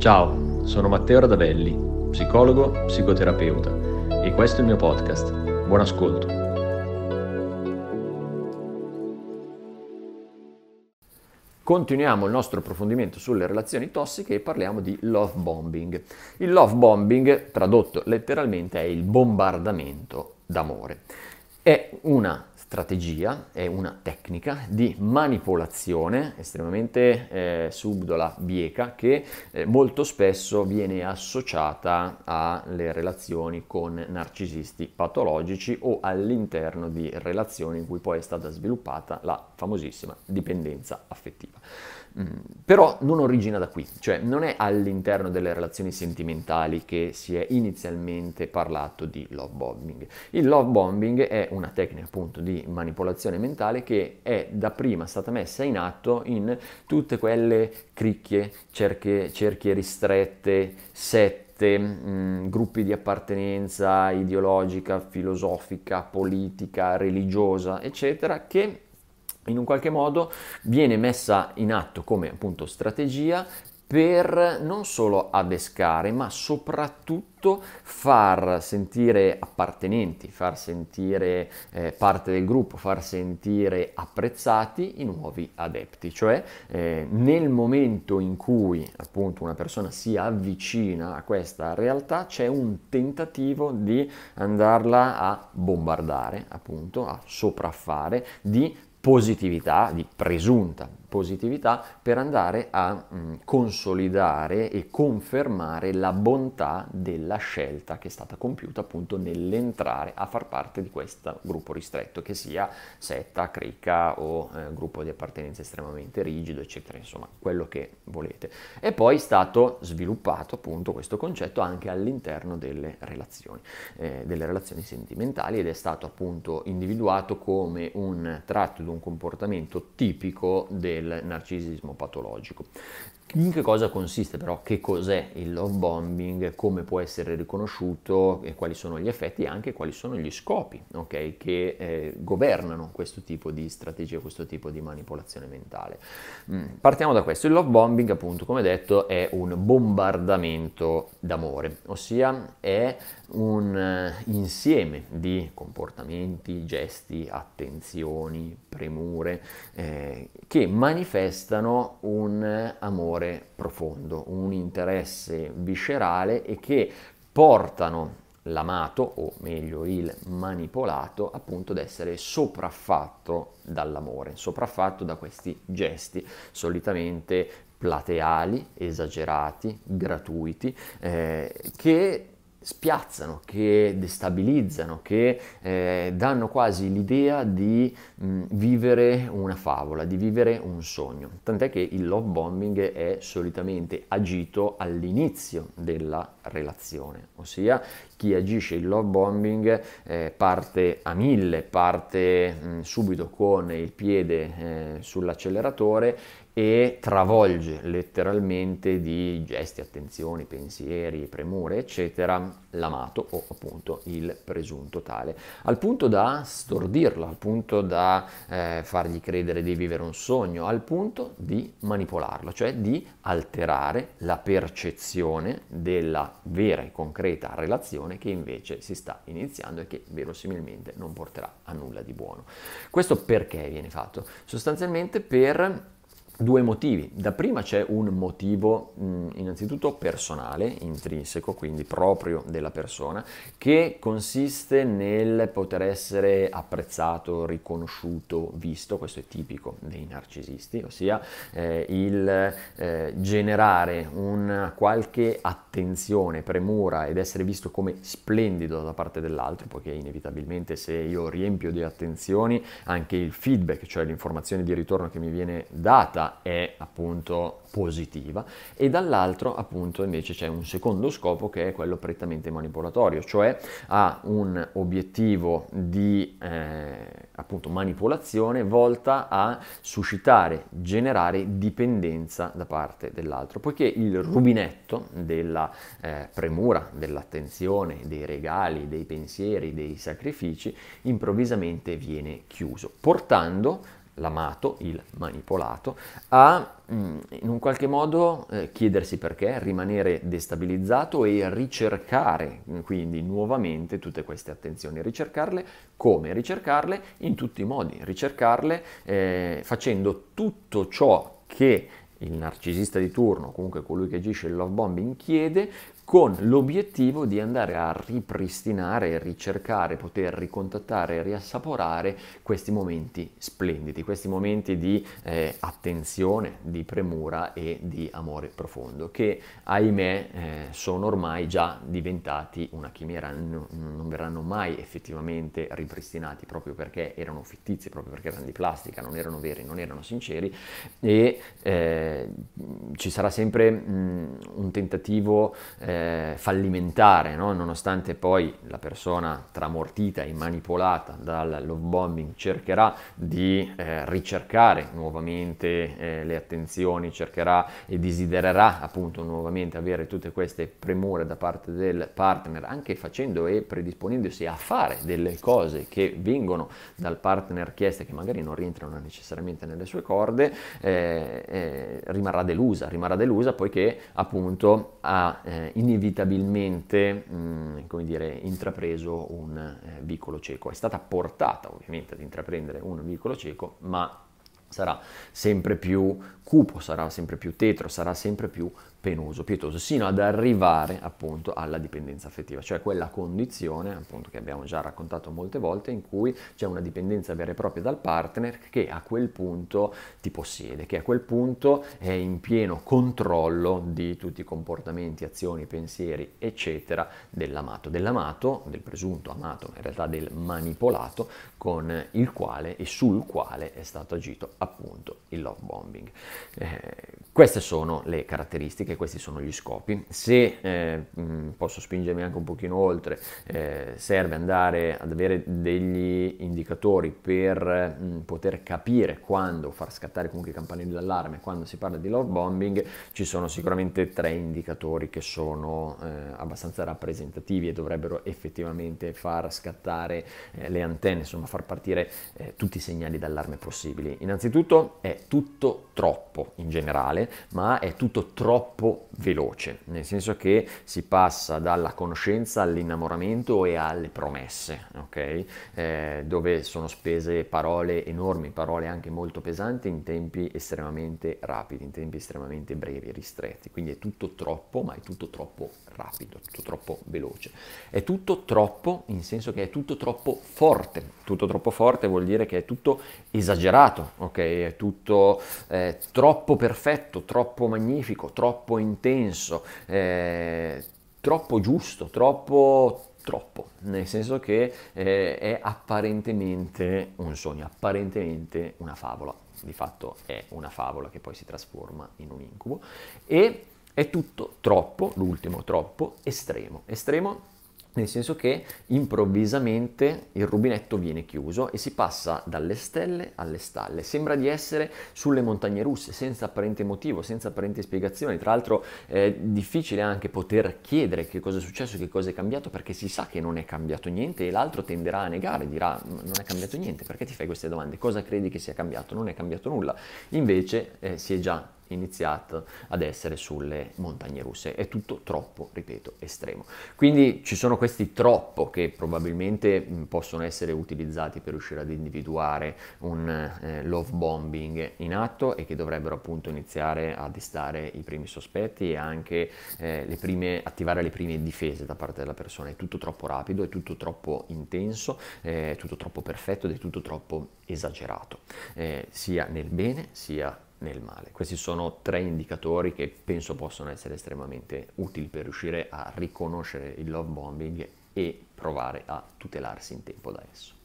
Ciao, sono Matteo Radavelli, psicologo, psicoterapeuta e questo è il mio podcast. Buon ascolto. Continuiamo il nostro approfondimento sulle relazioni tossiche e parliamo di love bombing. Il love bombing, tradotto letteralmente, è il bombardamento d'amore. È una strategia, è una tecnica di manipolazione estremamente eh, subdola, bieca, che eh, molto spesso viene associata alle relazioni con narcisisti patologici o all'interno di relazioni in cui poi è stata sviluppata la famosissima dipendenza affettiva. Mm, però non origina da qui, cioè non è all'interno delle relazioni sentimentali che si è inizialmente parlato di love bombing. Il love bombing è una tecnica appunto di manipolazione mentale che è da prima stata messa in atto in tutte quelle cricchie, cerchie, cerchie ristrette, sette, mh, mm, gruppi di appartenenza ideologica, filosofica, politica, religiosa, eccetera, che in un qualche modo viene messa in atto come appunto strategia per non solo adescare, ma soprattutto far sentire appartenenti, far sentire eh, parte del gruppo, far sentire apprezzati i nuovi adepti. Cioè eh, nel momento in cui appunto una persona si avvicina a questa realtà c'è un tentativo di andarla a bombardare, appunto, a sopraffare, di positività, di presunta positività per andare a mh, mm, consolidare e confermare la bontà della scelta che è stata compiuta appunto nell'entrare a far parte di questo gruppo ristretto, che sia setta, cricca o eh, gruppo di appartenenza estremamente rigido, eccetera, insomma, quello che volete. E poi è stato sviluppato appunto questo concetto anche all'interno delle relazioni, eh, delle relazioni sentimentali ed è stato appunto individuato come un tratto di un comportamento tipico del del narcisismo patologico. In che cosa consiste però? Che cos'è il love bombing? Come può essere riconosciuto? E quali sono gli effetti e anche quali sono gli scopi okay, che eh, governano questo tipo di strategia, questo tipo di manipolazione mentale? Mm, partiamo da questo. Il love bombing, appunto, come detto, è un bombardamento d'amore, ossia è un uh, insieme di comportamenti, gesti, attenzioni, premure eh, che manifestano un amore profondo, un interesse viscerale e che portano l'amato, o meglio il manipolato, appunto ad essere sopraffatto dall'amore, sopraffatto da questi gesti solitamente plateali, esagerati, gratuiti, eh, che spiazzano, che destabilizzano, che eh, danno quasi l'idea di mh, vivere una favola, di vivere un sogno. Tant'è che il love bombing è solitamente agito all'inizio della relazione, ossia chi agisce il love bombing eh, parte a mille, parte mh, subito con il piede eh, sull'acceleratore e travolge letteralmente di gesti, attenzioni, pensieri, premure, eccetera, l'amato o appunto il presunto tale, al punto da stordirlo, al punto da eh, fargli credere di vivere un sogno, al punto di manipolarlo, cioè di alterare la percezione della vera e concreta relazione che invece si sta iniziando e che verosimilmente non porterà a nulla di buono. Questo perché viene fatto? Sostanzialmente per due motivi. Da prima c'è un motivo innanzitutto personale, intrinseco, quindi proprio della persona, che consiste nel poter essere apprezzato, riconosciuto, visto, questo è tipico dei narcisisti, ossia eh, il eh, generare una qualche attenzione, premura ed essere visto come splendido da parte dell'altro, poiché inevitabilmente se io riempio di attenzioni anche il feedback, cioè l'informazione di ritorno che mi viene data, è appunto positiva. E dall'altro appunto invece c'è un secondo scopo che è quello prettamente manipolatorio, cioè ha un obiettivo di eh, appunto manipolazione volta a suscitare, generare dipendenza da parte dell'altro, poiché il rubinetto della eh, premura, dell'attenzione, dei regali, dei pensieri, dei sacrifici improvvisamente viene chiuso, portando l'amato, il manipolato, a mm, in un qualche modo eh, chiedersi perché, rimanere destabilizzato e ricercare quindi nuovamente tutte queste attenzioni. Ricercarle come? Ricercarle in tutti i modi, ricercarle eh, facendo tutto ciò che il narcisista di turno, comunque colui che agisce il love bombing, chiede con l'obiettivo di andare a ripristinare, ricercare, poter ricontattare e riassaporare questi momenti splendidi, questi momenti di eh, attenzione, di premura e di amore profondo, che ahimè eh, sono ormai già diventati una chimera, non, non verranno mai effettivamente ripristinati proprio perché erano fittizi, proprio perché erano di plastica, non erano veri, non erano sinceri e eh, ci sarà sempre mh, un tentativo eh, fallimentare, no? nonostante poi la persona tramortita e manipolata dal love bombing cercherà di eh, ricercare nuovamente eh, le attenzioni, cercherà e desidererà appunto nuovamente avere tutte queste premure da parte del partner, anche facendo e predisponendosi a fare delle cose che vengono dal partner chieste che magari non rientrano necessariamente nelle sue corde, eh, eh, rimarrà delusa, rimarrà delusa poiché appunto ha eh, inevitabilmente mh, mm, dire, intrapreso un eh, vicolo cieco. È stata portata ovviamente ad intraprendere un vicolo cieco, ma sarà sempre più cupo, sarà sempre più tetro, sarà sempre più penoso, pietoso, sino ad arrivare appunto alla dipendenza affettiva, cioè quella condizione appunto che abbiamo già raccontato molte volte in cui c'è una dipendenza vera e propria dal partner che a quel punto ti possiede, che a quel punto è in pieno controllo di tutti i comportamenti, azioni, pensieri, eccetera dell'amato, dell'amato, del presunto amato, in realtà del manipolato con il quale e sul quale è stato agito appunto il love bombing. Eh, queste sono le caratteristiche, questi sono gli scopi. Se eh, posso spingermi anche un pochino oltre, eh, serve andare ad avere degli indicatori per mh, poter capire quando far scattare comunque i campanelli d'allarme quando si parla di love bombing, ci sono sicuramente tre indicatori che sono eh, abbastanza rappresentativi e dovrebbero effettivamente far scattare eh, le antenne, insomma far partire eh, tutti i segnali d'allarme possibili. Innanzitutto è tutto troppo in generale, ma è tutto troppo veloce, nel senso che si passa dalla conoscenza all'innamoramento e alle promesse, ok? Eh, dove sono spese parole enormi, parole anche molto pesanti in tempi estremamente rapidi, in tempi estremamente brevi, ristretti. Quindi è tutto troppo, ma è tutto troppo rapido, tutto troppo veloce. È tutto troppo, in senso che è tutto troppo forte. Tutto troppo forte vuol dire che è tutto esagerato, ok? È tutto eh, troppo perfetto, troppo magnifico, troppo intenso, eh, troppo giusto, troppo troppo, nel senso che eh, è apparentemente un sogno, apparentemente una favola, di fatto è una favola che poi si trasforma in un incubo e è tutto troppo, l'ultimo troppo, estremo. Estremo nel senso che improvvisamente il rubinetto viene chiuso e si passa dalle stelle alle stalle. Sembra di essere sulle montagne russe, senza apparente motivo, senza apparenti spiegazioni. Tra l'altro è difficile anche poter chiedere che cosa è successo, che cosa è cambiato, perché si sa che non è cambiato niente e l'altro tenderà a negare, dirà non è cambiato niente, perché ti fai queste domande? Cosa credi che sia cambiato? Non è cambiato nulla. Invece eh, si è già iniziato ad essere sulle montagne russe. È tutto troppo, ripeto, estremo. Quindi ci sono questi troppo che probabilmente possono essere utilizzati per riuscire ad individuare un eh, love bombing in atto e che dovrebbero appunto iniziare a destare i primi sospetti e anche eh, le prime, attivare le prime difese da parte della persona. È tutto troppo rapido, è tutto troppo intenso, è tutto troppo perfetto ed è tutto troppo esagerato, eh, sia nel bene sia nel male. Questi sono tre indicatori che penso possono essere estremamente utili per riuscire a riconoscere il love bombing e provare a tutelarsi in tempo da esso.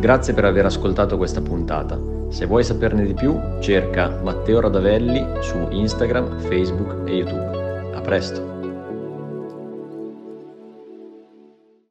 Grazie per aver ascoltato questa puntata. Se vuoi saperne di più, cerca Matteo Radavelli su Instagram, Facebook e YouTube. A presto!